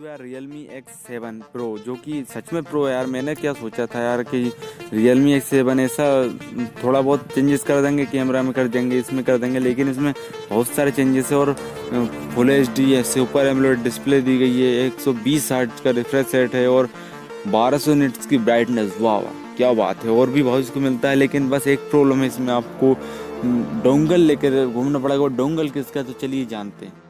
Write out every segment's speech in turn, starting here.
तो यार real me X seven pro जो कि सच में प्रो यार। मैंने क्या सोचा था यार कि रियल मी एक्स सेवन ऐसा थोड़ा बहुत चेंजेस कर देंगे कैमरा में कर देंगे, इसमें कर देंगे, लेकिन इसमें बहुत सारे चेंजेस है और फुल एच डी है सुपर एमलोड डिस्प्ले दी गई है, एक सौ बीस हर्ट्ज का रिफ्रेश सेट है और बारह सौ निट्स की ब्राइटनेस वाह वाह, क्या बात है। और भी बहुत इसको मिलता है, लेकिन बस एक प्रॉब्लम है इसमें आपको डोंगल लेकर घूमना पड़ेगा और डोंगल किसका तो चलिए जानते हैं।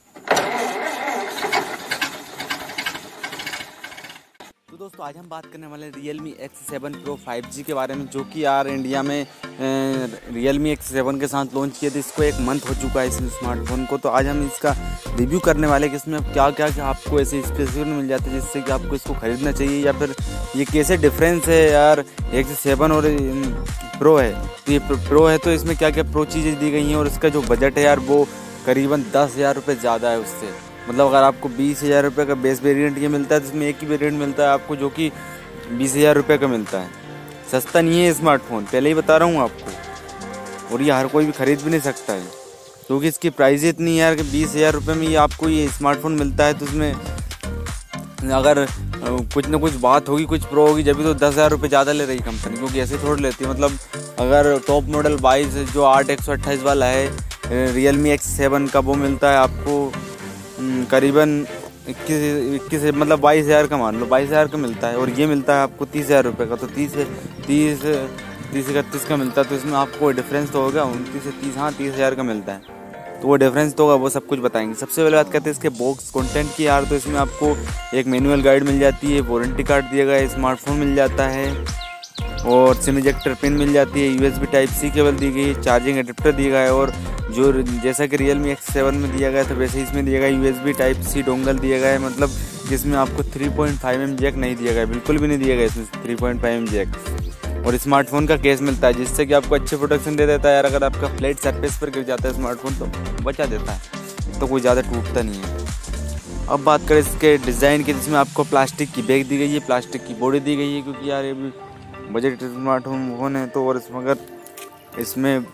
दोस्तों, आज हम बात करने वाले Realme X seven Pro five G के बारे में, जो कि यार इंडिया में रियल मी एक्स सेवन के साथ लॉन्च किए थे। इसको एक मंथ हो चुका है इस स्मार्टफ़ोन को। तो आज हम इसका रिव्यू करने वाले कि इसमें क्या क्या क्या आपको ऐसे स्पेसिफिक मिल जाते हैं जिससे कि आपको इसको खरीदना चाहिए, या फिर ये कैसे डिफरेंस है यार एक्स सेवन और प्रो है। तो ये प्रो है तो इसमें क्या क्या प्रो चीज़ें दी गई हैं और इसका जो बजट है यार, वो करीबन दस हज़ार रुपये ज़्यादा है उससे। मतलब अगर आपको बीस हज़ार रुपये का बेस वेरिएंट ये मिलता है तो इसमें एक ही वेरिएंट मिलता है आपको जो कि बीस हज़ार रुपये का मिलता है। सस्ता नहीं है स्मार्टफ़ोन पहले ही बता रहा हूँ आपको। और ये हर कोई भी खरीद भी नहीं सकता है। क्योंकि इसकी प्राइस इतनी है यार कि बीस हज़ार रुपये में ये आपको ये स्मार्टफ़ोन मिलता है तो उसमें अगर कुछ ना कुछ बात होगी, कुछ प्रो होगी, जब भी तो दस हज़ार रुपये ज़्यादा ले रही कंपनी क्योंकि ऐसे छोड़ लेती है। मतलब अगर टॉप मॉडल बाईस, जो आठ एक सौ अट्ठाईस वाला है रियल मी एक्स सेवन का वो मिलता है आपको करीबन इक्कीस इक्कीस मतलब बाईस हज़ार का मान लो, बाईस हज़ार का मिलता है और ये मिलता है आपको तीस हज़ार रुपये का तो तीस तीस तीस इकतीस का मिलता है तो इसमें आपको डिफरेंस तो होगा, उनतीस से तीस हाँ तीस हज़ार का मिलता है। तो वो डिफरेंस तो होगा, वो सब कुछ बताएँगे। सबसे पहले बात करते हैं इसके बॉक्स कंटेंट की यार तो इसमें आपको एक मैनुअल गाइड मिल जाती है वारंटी कार्ड दिया गया स्मार्टफ़ोन मिल जाता है। और सिम इजेक्टर पिन मिल जाती है यूएसबी टाइप सी केबल दी गई है चार्जिंग एडेप्टर दिया गया है और जो जैसा कि रियल मी एक्स सेवन में दिया गया था, वैसे इसमें दिया गया यूएसबी टाइप सी डोंगल दिया गया है मतलब जिसमें आपको 3.5 पॉइंट फाइव एम जैक नहीं दिया गया, बिल्कुल भी नहीं दिया गया इसमें 3.5 पॉइंट फाइव एम जैक और स्मार्टफ़ोन का केस मिलता है, जिससे कि आपको अच्छे प्रोटेक्शन दे देता है, यार अगर आपका फ्लैट सरफेस पर गिर जाता है स्मार्टफ़ोन तो बचा देता है तो कोई ज़्यादा टूटता नहीं है। अब बात करें इसके डिज़ाइन की, जिसमें आपको प्लास्टिक की बैग दी गई है प्लास्टिक की बॉडी दी गई है, क्योंकि यार ये बजट स्मार्टफ़ोन है तो और इसमें अगर इसमें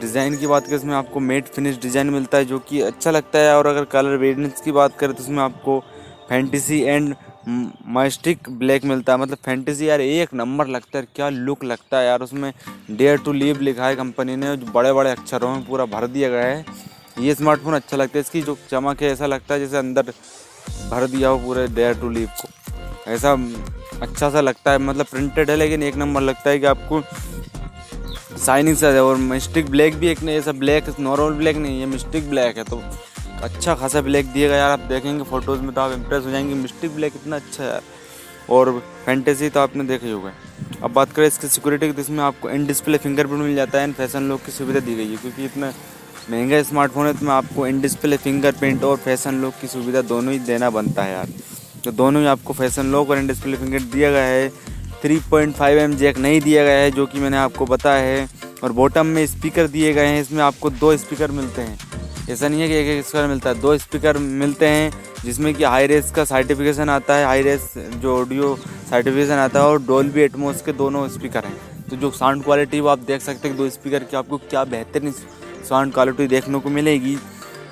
डिज़ाइन की बात करें, इसमें आपको मेट फिनिश डिज़ाइन मिलता है जो कि अच्छा लगता है और अगर कलर वेरियंस की बात करें तो उसमें आपको फैंटेसी एंड मास्टिक ब्लैक मिलता है। मतलब फैंटेसी यार एक नंबर लगता है, क्या लुक लगता है यार, उसमें डेयर टू लीव लिखा है कंपनी ने, जो बड़े बड़े अक्षरों में पूरा भर दिया गया है। ये स्मार्टफ़ोन अच्छा लगता है, इसकी जो चमक है ऐसा लगता है जैसे अंदर भर दिया हो पूरे डेयर टू लीव को। ऐसा अच्छा सा लगता है मतलब प्रिंटेड है, लेकिन एक नंबर लगता है कि आपको शाइनिंग सा है। और मिस्टिक ब्लैक भी एक नहीं ऐसा ब्लैक नॉर्मल ब्लैक नहीं है मिस्टिक ब्लैक है। तो अच्छा खासा ब्लैक दिएगा यार, आप देखेंगे फ़ोटोज़ में तो आप इम्प्रेस हो जाएँगे। मिस्टिक ब्लैक इतना अच्छा है यार। और फैंटेसी तो आपने देखा ही होगा। अब बात करें इसकी सिक्योरिटी की तो इसमें आपको इन डिस्प्ले फिंगरप्रिंट मिल जाता है एंड फ़ैशन लुक की सुविधा दी गई है, क्योंकि इतना महँगा स्मार्टफ़ोन है तो मैं आपको इन डिस्प्ले फिंगरप्रिंट और फ़ैशन लुक की सुविधा दोनों ही देना बनता है यार। तो दोनों ही आपको फ़ैशन लॉक और डिस्प्ले फिंगर दिया गया है। 3.5 पॉइंट एम जैक नहीं दिया गया है, जो कि मैंने आपको बताया है। और बॉटम में स्पीकर दिए गए हैं, इसमें आपको दो स्पीकर मिलते हैं। ऐसा नहीं है कि एक एक स्पीकर मिलता है, दो स्पीकर मिलते हैं, जिसमें कि हाई रेस का सर्टिफिकेशन आता है हाई रेस जो ऑडियो सर्टिफिकेशन आता है, और डोल डोल्बी एटमोस के दोनों स्पीकर हैं। तो जो साउंड क्वालिटी वो आप देख सकते हैं दो स्पीकर की आपको क्या बेहतरीन साउंड क्वालिटी देखने को मिलेगी।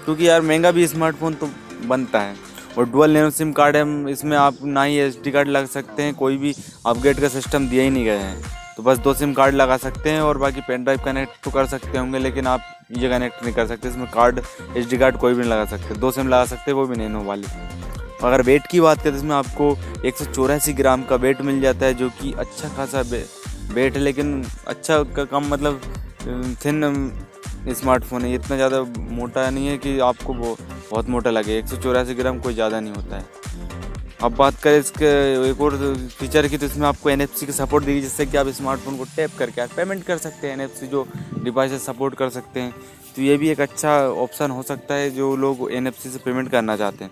क्योंकि यार महँगा भी स्मार्टफ़ोन तो बनता है। और डुअल नैनो सिम कार्ड है, इसमें आप ना ही एच कार्ड लग सकते हैं, कोई भी अपग्रेड का सिस्टम दिया ही नहीं गया है। तो बस दो सिम कार्ड लगा सकते हैं और बाकी पेन ड्राइव कनेक्ट तो कर सकते होंगे, लेकिन आप ये कनेक्ट नहीं कर सकते। इसमें कार्ड एच कार्ड कोई भी नहीं लगा सकते। दो सिम लगा सकते वो भी नैनो वाली। अगर वेट की बात करें तो इसमें आपको एक सौ चौरासी ग्राम का वेट मिल जाता है, जो कि अच्छा खासा वेट है, लेकिन अच्छा कम मतलब थिन स्मार्टफ़ोन है। इतना ज़्यादा मोटा नहीं है कि आपको वो बहुत मोटा लगे, एक सौ चौरासी ग्राम कोई ज़्यादा नहीं होता है। अब बात करें इसके, एक और फीचर की तो इसमें आपको एन एफ़ की सपोर्ट दी जिससे कि आप स्मार्टफ़ोन को टैप करके आप पेमेंट कर सकते हैं एन एफ़ जो डिवाइस सपोर्ट कर सकते हैं। तो ये भी एक अच्छा ऑप्शन हो सकता है, जो लोग एन एफ़ से पेमेंट करना चाहते हैं।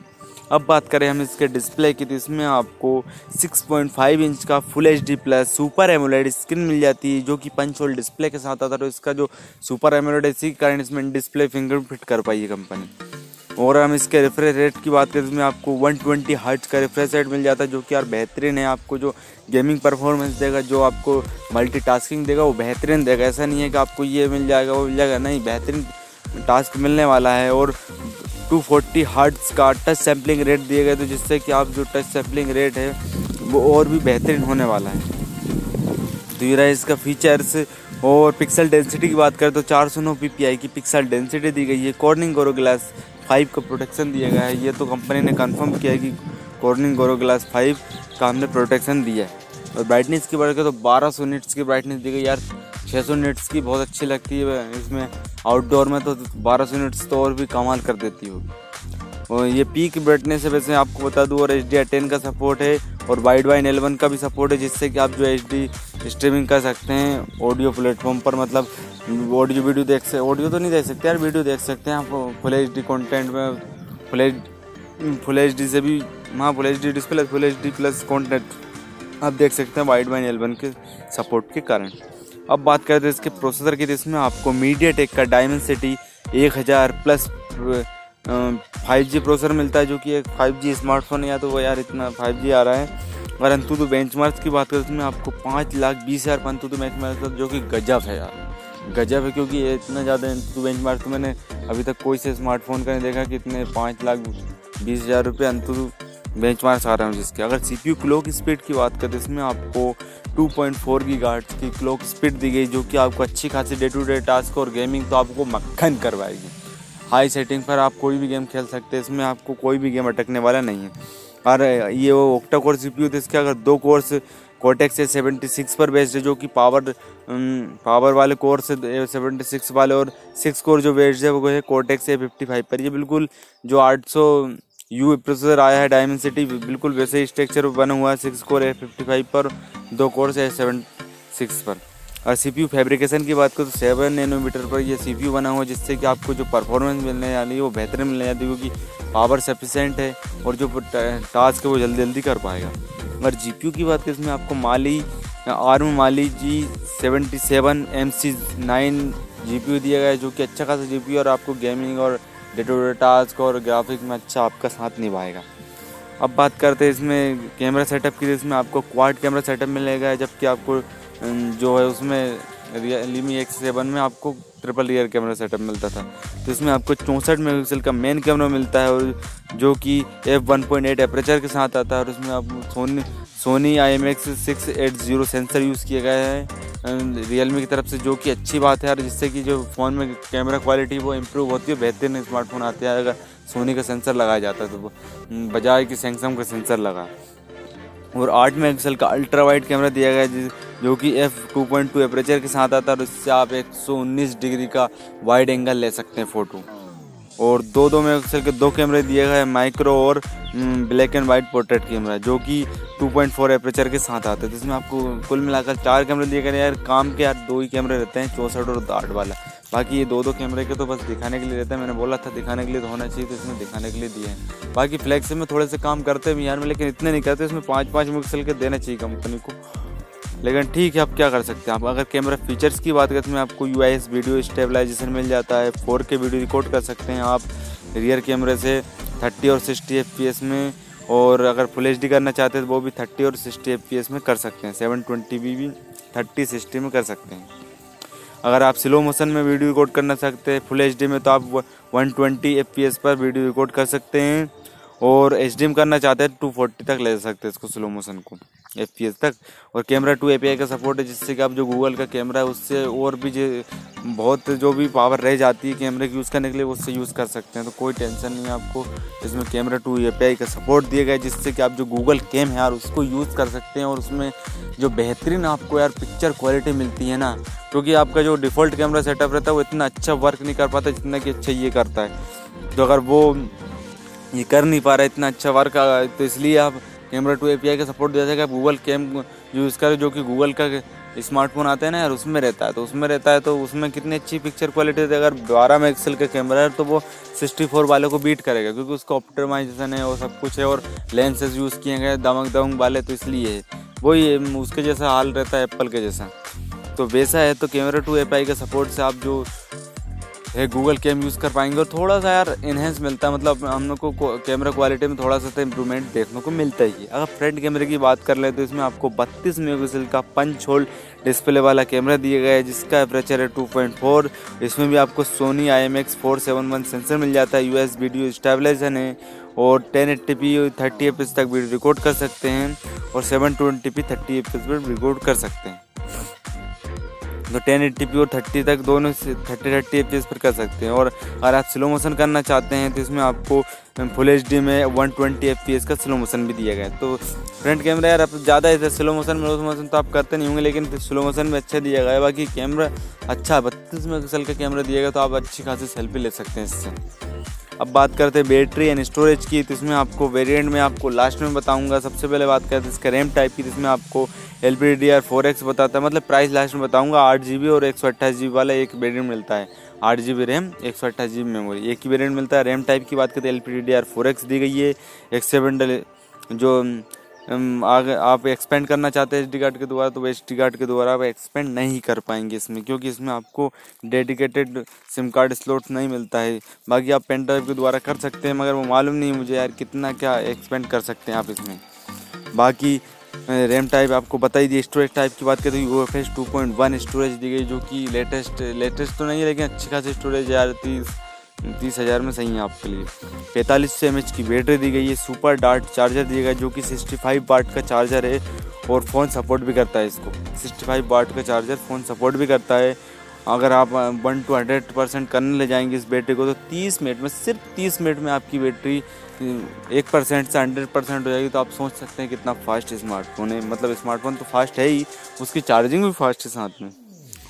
अब बात करें हम इसके डिस्प्ले की तो इसमें आपको 6.5 इंच का full H D plus super AMOLED screen मिल जाती है, जो कि पंच होल डिस्प्ले के साथ आता है। तो इसका जो सुपर एमोलेड है, इसी कारण इसमें डिस्प्ले फिंगर फिट कर पाई है कंपनी और हम इसके रिफ्रेश रेट की बात करें तो इसमें आपको 120 ट्वेंटी का रिफ्रेश रेट मिल जाता है, जो कि यार बेहतरीन है। आपको जो गेमिंग परफॉर्मेंस देगा, जो आपको मल्टीटास्किंग देगा, वो बेहतरीन देगा। ऐसा नहीं है कि आपको ये मिल जाएगा, वो मिल जाएगा। नहीं, बेहतरीन टास्क मिलने वाला है और 240 फोर्टी का टच सैम्पलिंग रेट दिए गए तो जिससे कि आप जो टच सैम्पलिंग रेट है, वो और भी बेहतरीन होने वाला है। तो ये इसका फीचर्स और पिक्सल डेंसिटी की बात करें तो चार सौ नौ पी की पिक्सल डेंसिटी दी गई है। कॉर्निंग गोरो ग्लास फाइव का प्रोटेक्शन दिया गया है। ये तो कंपनी ने कंफर्म किया है कि कॉर्निंग गोरो ग्लास फाइव का हमने प्रोटेक्शन दिया है। और ब्राइटनेस की बात करें तो सौ निट्स की ब्राइटनेस दी गई। यार छः सौ निट्स की बहुत अच्छी लगती है। इसमें आउटडोर में तो बारह सौ निट्स तो और भी कमाल कर देती होगी। और ये पीक ब्राइटनेस है। वैसे आपको बता दूँ, और एच डी का सपोर्ट है, और वाइड वाइन एलेवन का भी सपोर्ट है, जिससे कि आप जो एच डी स्ट्रीमिंग कर सकते हैं ऑडियो प्लेटफॉर्म पर मतलब ऑडियो वीडियो देख सकते ऑडियो तो नहीं देख सकते यार वीडियो देख सकते हैं आप फुल एच डी कॉन्टेंट में full H full H D से भी हाँ full H D display full H D plus content आप देख सकते हैं वाइड वाइन एलेवन के सपोर्ट के कारण। अब बात करते हैं इसके प्रोसेसर की जिसमें आपको मीडिया टेक का डायमंड सिटी एक हज़ार प्लस फाइव जी प्रोसेसर मिलता है, जो कि एक फाइव जी स्मार्टफ़ोन या तो वो यार इतना फाइव जी आ रहा है। और अंतु तो की बात करें तो उसमें आपको पाँच लाख बीस हज़ार पंतु तो बेंच मार्क जो कि गजब है यार। गजब है क्योंकि ये इतना ज़्यादा तो बेंच मार्क तो मैंने अभी तक कोई से स्मार्टफ़ोन का नहीं देखा कि इतने पाँच लाख बीस हज़ार रुपये अंतु बेंच मार्क्स आ रहे हैं जिसके। अगर सी पी क्लोक स्पीड की बात करें तो इसमें आपको 2.4 की गार्ड की क्लोक स्पीड दी गई, जो कि आपको अच्छी खासी डे टू डे टास्क और गेमिंग तो आपको मक्खन करवाएगी। हाई सेटिंग पर आप कोई भी गेम खेल सकते हैं, इसमें आपको कोई भी गेम अटकने वाला नहीं है। और ये वो ओक्टा कोर सी पी इसके अगर दो cores Cortex A seventy six पर बेस्ड है, जो कि पावर पावर वाले कोर्स सेवेंटी सिक्स वाले और सिक्स कोर जो बेस्ड है, वो है कोटेक्स ए फिफ्टी फाइव पर। ये बिल्कुल जो आठ सौ यू प्रोसेसर आया है डायमंड सिटी बिल्कुल वैसे ही स्ट्रक्चर बना हुआ है six core A fifty five पर, दो कोर है सेवन सिक्स पर। और सी पी फैब्रिकेशन की बात करें तो सेवन नैनोमीटर पर यह सी पी बना हुआ जिससे कि आपको जो परफॉर्मेंस मिलने वाली है, वो बेहतर मिलने जाती है, क्योंकि पावर सफिशेंट है और जो टास्क है वो जल्दी जल्दी कर पाएगा। अगर जी पी यू की बात करें, इसमें आपको Mali ARM Mali G seventy seven M C nine G P U दिया गया है, जो कि अच्छा खासा जी पी और आपको गेमिंग और डे टू डे टास्क और ग्राफिक में अच्छा आपका साथ निभाएगा। अब बात करते हैं इसमें कैमरा सेटअप की इसमें आपको क्वाड कैमरा सेटअप मिलेगा, जबकि आपको जो है उसमें रियलमी एक्स सेवन में आपको ट्रिपल रियर कैमरा सेटअप मिलता था। तो इसमें आपको चौंसठ मेगापिक्सल का मेन कैमरा मिलता है और जो कि F one point eight aperture के साथ आता है और उसमें आप Sony Sony I M X six eight zero sensor use किया गया है। रियलमी की तरफ़ से जो कि अच्छी बात है और जिससे कि जो फ़ोन में कैमरा क्वालिटी वो इम्प्रूव होती है, बेहतरीन स्मार्टफ़ोन आते हैं। अगर सोनी का सेंसर लगाया जाता है तो बजाय कि सैमसंग का सेंसर लगा। और आठ मेगापिक्सल का अल्ट्रा वाइड कैमरा दिया गया है जो कि F two point two aperture के साथ आता है और इससे आप एक सौ उन्नीस डिग्री का वाइड एंगल ले सकते हैं फ़ोटो और दो दो मेगापिक्सल के दो कैमरे दिए गए माइक्रो और black and white portrait camera जो कि 2.4 एपरेचर के साथ आते हैं। तो इसमें आपको कुल मिलाकर चार कैमरे दिए गए यार, काम के यार दो ही कैमरे रहते हैं, चौंसठ और आठ वाला। बाकी ये दो दो कैमरे के तो बस दिखाने के लिए रहता है। मैंने बोला था दिखाने के लिए तो होना चाहिए तो इसमें दिखाने के लिए दिए हैं। बाकी फ्लैक्स में थोड़े से काम करते हैं यार में लेकिन इतने नहीं करते, इसमें पाँच पाँच मेगापिक्सल के देना चाहिए कंपनी को। लेकिन ठीक है, आप क्या कर सकते हैं? आप अगर कैमरा फीचर्स की बात करते हैं आपको यू वीडियो स्टेबलाइजेशन मिल जाता है फोर के वीडियो रिकॉर्ड कर सकते हैं आप रियर कैमरे से थर्टी और सिक्सटी एफ़ में और अगर फुल एचडी करना चाहते हैं तो वो भी थर्टी और सिक्सटी एफ़ में कर सकते हैं सेवन ट्वेंटी भी थर्टी सिक्सटी में कर सकते हैं। अगर आप स्लो मोशन में वीडियो रिकॉर्ड करना चाहते हैं फुल एचडी में तो आप वन ट्वेंटी एफ़ पर वीडियो रिकॉर्ड कर सकते हैं और एच करना चाहते हैं टू फोर्टी तक ले सकते हैं इसको स्लो मोशन को। एफ़ तक। और कैमरा टू ए का सपोर्ट है, जिससे कि आप जो गूगल का कैमरा है, उससे और भी जो, बहुत जो भी पावर रह जाती है कैमरे की यूज़ करने के लिए उससे यूज़ कर सकते हैं। तो कोई टेंशन नहीं है आपको, इसमें कैमरा टू ए का सपोर्ट दिया गया जिससे कि आप जो गूगल कैम है यार, उसको यूज़ कर सकते हैं। और उसमें जो बेहतरीन आपको यार पिक्चर क्वालिटी मिलती है ना, क्योंकि आपका जो डिफ़ॉल्ट कैमरा सेटअप रहता है, वो इतना अच्छा वर्क नहीं कर पाता जितना कि अच्छा ये करता है। तो अगर वो ये कर नहीं पा रहा है, इतना अच्छा वर्क तो इसलिए आप कैमरा टू एपीआई का सपोर्ट दिया जाएगा। गूगल कैम यूज़ करें, जो कि गूगल का स्मार्टफ़ोन आते हैं ना यार, उसमें रहता है। तो उसमें रहता है तो उसमें कितनी अच्छी पिक्चर क्वालिटी है। अगर बारह मेगापिक्सल का कैमरा है तो वो सिक्सटी फोर वाले को बीट करेगा, क्योंकि उसका ऑप्टोमाइजेशन है और सब कुछ है और लेंसेज यूज़ किए गए दमक दमक वाले तो इसलिए है। वही, उसके जैसा हाल रहता है एप्पल के जैसा। तो वैसा है तो कैमरा टू ए का सपोर्ट से आप जो गूगल कैम यूज़ कर पाएँगे और थोड़ा सा यार इन्हेंस मिलता है। मतलब हम लोग को कैमरा क्वालिटी में थोड़ा सा तो इम्प्रूवमेंट देखने को मिलता ही है। अगर फ्रंट कैमरे की बात कर लें तो इसमें आपको बत्तीस मेगापिक्सल का पंच होल डिस्प्ले वाला कैमरा दिया गया है, जिसका अप्रेचर है 2.4 इसमें भी आपको Sony I M X four seven one sensor मिल जाता है यूएस वीडियो स्टेबलाइजन है और ten eighty P thirty F तक वीडियो रिकॉर्ड कर सकते हैं, और seven twenty P thirty F पर रिकॉर्ड कर सकते हैं। तो टेन एट्टी और थर्टी तक दोनों थर्टी थर्टी एफ़ पर कर सकते हैं। और अगर आप स्लो मोशन करना चाहते हैं तो इसमें आपको फुल एच डी में वन ट्वेंटी एफ़ का स्लो मोशन भी दिया गया है। तो फ्रंट कैमरा यार, आप ज़्यादा ऐसे स्लो मोशन में मोशन तो आप करते नहीं होंगे, लेकिन स्लो मोशन में अच्छा दिया गया है। बाकी कैमरा अच्छा बत्तीस मेगा का कैमरा दिया गया तो आप अच्छी खासी सेल्फी ले सकते हैं इससे। अब बात करते हैं बैटरी एंड स्टोरेज की तो इसमें आपको वेरिएंट में आपको लास्ट में बताऊँगा। सबसे पहले बात करते हैं इसका रैम टाइप की, जिसमें आपको L P D R four X बताता है। मतलब प्राइस लास्ट में बताऊँगा, आठ जी बी और एक सौ अट्ठाईस जी बी वाला एक वेरियंट मिलता है। आठ जी बी रैम एक सौ अट्ठाईस जी बी मेमोरी एक ही वेरियंट मिलता है। रैम टाइप की बात करते हैं L P D R four X दी गई है। एक सेवन जो आगे आप एक्सपेंड करना चाहते हैं एच कार्ड के द्वारा तो वो एच कार्ड के द्वारा आप एक्सपेंड नहीं कर पाएँगे इसमें, क्योंकि इसमें आपको डेडिकेटेड सिम कार्ड स्लॉट नहीं मिलता है। बाकी आप पेन ड्राइव के द्वारा कर सकते हैं, मगर वो मालूम नहीं मुझे यार कितना क्या एक्सपेंड कर सकते हैं आप इसमें। बाकी रैम टाइप आपको बताई दी स्टोरेज टाइप की बात करें तो U F S two point one storage दी गई, जो कि लेटेस्ट लेटेस्ट तो नहीं है, लेकिन अच्छी खासी स्टोरेज यार, तीस तीस हज़ार में सही है आपके लिए। पैंतालीस सौ एम की बैटरी दी गई है, सुपर डार्ट चार्जर दिया गया जो कि सिक्सटी फाइव वाट का चार्जर है और फ़ोन सपोर्ट भी करता है इसको। सिक्सटी फाइव वाट का चार्जर फ़ोन सपोर्ट भी करता है। अगर आप वन टू हंड्रेड परसेंट करने ले जाएँगे इस बैटरी को तो तीस मिनट में, सिर्फ़ तीस मिनट में आपकी बैटरी एक परसेंट से हंड्रेड परसेंट हो जाएगी। तो आप सोच सकते हैं कितना फास्ट स्मार्टफ़ोन है। मतलब स्मार्टफ़ोन तो फास्ट है ही, उसकी चार्जिंग भी फास्ट है साथ में।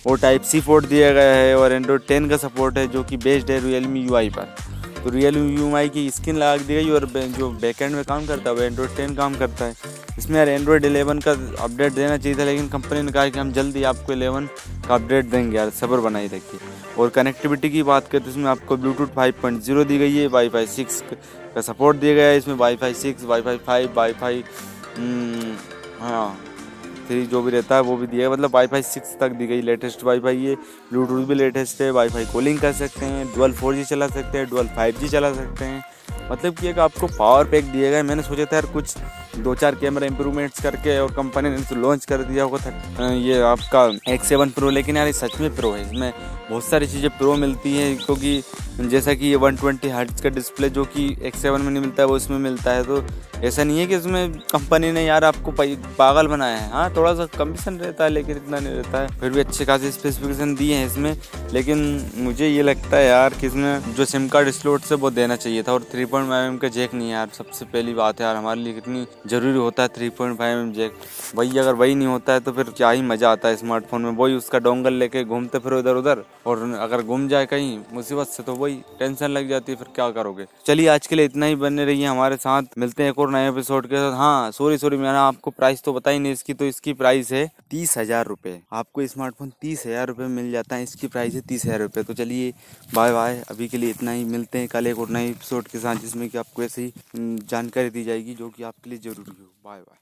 और टाइप सी पोर्ट दिया गया है और एंड्रॉइड टेन का सपोर्ट है जो कि बेस्ड है रियल मी यू पर। तो रियल यू की स्क्रीन लगा दी गई और जो बैकएंड में काम करता है, वो एंड्रॉइड टेन काम करता है। इसमें यार एंड्रॉइड एलेवन का अपडेट देना चाहिए था, लेकिन कंपनी ने कहा कि हम जल्दी आपको एलेवन का अपडेट देंगे यार, सबर बनाई रखिए। और कनेक्टिविटी की बात करें तो इसमें आपको ब्लूटूथ फाइव पॉइंट ज़ीरो दी गई है वाई फाई सिक्स का सपोर्ट दिया गया है, इसमें wifi six wifi five wifi हाँ। थ्री जो भी रहता है, वो भी दिया है। मतलब वाईफाई सिक्स तक दी गई लेटेस्ट वाईफाई ये। ब्लूटूथ भी लेटेस्ट है वाईफाई कॉलिंग कर सकते हैं डुअल फोर जी चला सकते हैं डुअल फाइव जी चला सकते हैं। मतलब कि एक आपको पावर पैक दिए गए मैंने सोचा था यार कुछ दो चार कैमरा इंप्रूवमेंट्स करके और कंपनी ने तो लॉन्च कर दिया होगा ये आपका एक्स सेवन प्रो लेकिन यार ये सच में प्रो है। इसमें बहुत सारी चीज़ें प्रो मिलती हैं, क्योंकि जैसा कि ये 120 ट्वेंटी का डिस्प्ले जो कि एक्स सेवन में नहीं मिलता है वो इसमें मिलता है तो ऐसा नहीं है कि इसमें कंपनी ने यार आपको पागल बनाया है। हाँ थोड़ा सा कमीशन रहता है, लेकिन इतना नहीं रहता है। फिर भी अच्छे खासे स्पेसिफिकेशन दिए हैं इसमें, लेकिन मुझे ये लगता है यार कि इसमें जो सिम कार्ड स्लोट से वो देना चाहिए था, और थ्री पॉइंट फाइव एम का जैक नहीं है यार। सबसे पहली बात है यार, हमारे लिए कितनी ज़रूरी होता है three point five M jack वही अगर वही नहीं होता है तो फिर क्या ही मज़ा आता है स्मार्टफ़ोन में। वही उसका डोंगल लेके घूमते फिर इधर उधर और अगर घूम जाए कहीं, मुसीबत से तो वही टेंशन लग जाती है, फिर क्या करोगे? चलिए, आज के लिए इतना ही बने रहिए हमारे साथ। मिलते हैं एक और नए एपिसोड के साथ। हाँ सॉरी सॉरी मैंने आपको प्राइस तो बताई नहीं इसकी तो इसकी प्राइस है तीस हज़ार रुपये आपको स्मार्टफ़ोन तीस हज़ार रुपये मिल जाता है, इसकी प्राइस है तीस हज़ार रुपये तो चलिए बाय बाय अभी के लिए इतना ही। मिलते हैं कल एक और नए एपिसोड के साथ, जिसमें कि आपको ऐसी जानकारी दी जाएगी, जो कि आपके लिए ज़रूरी हो। Bye bye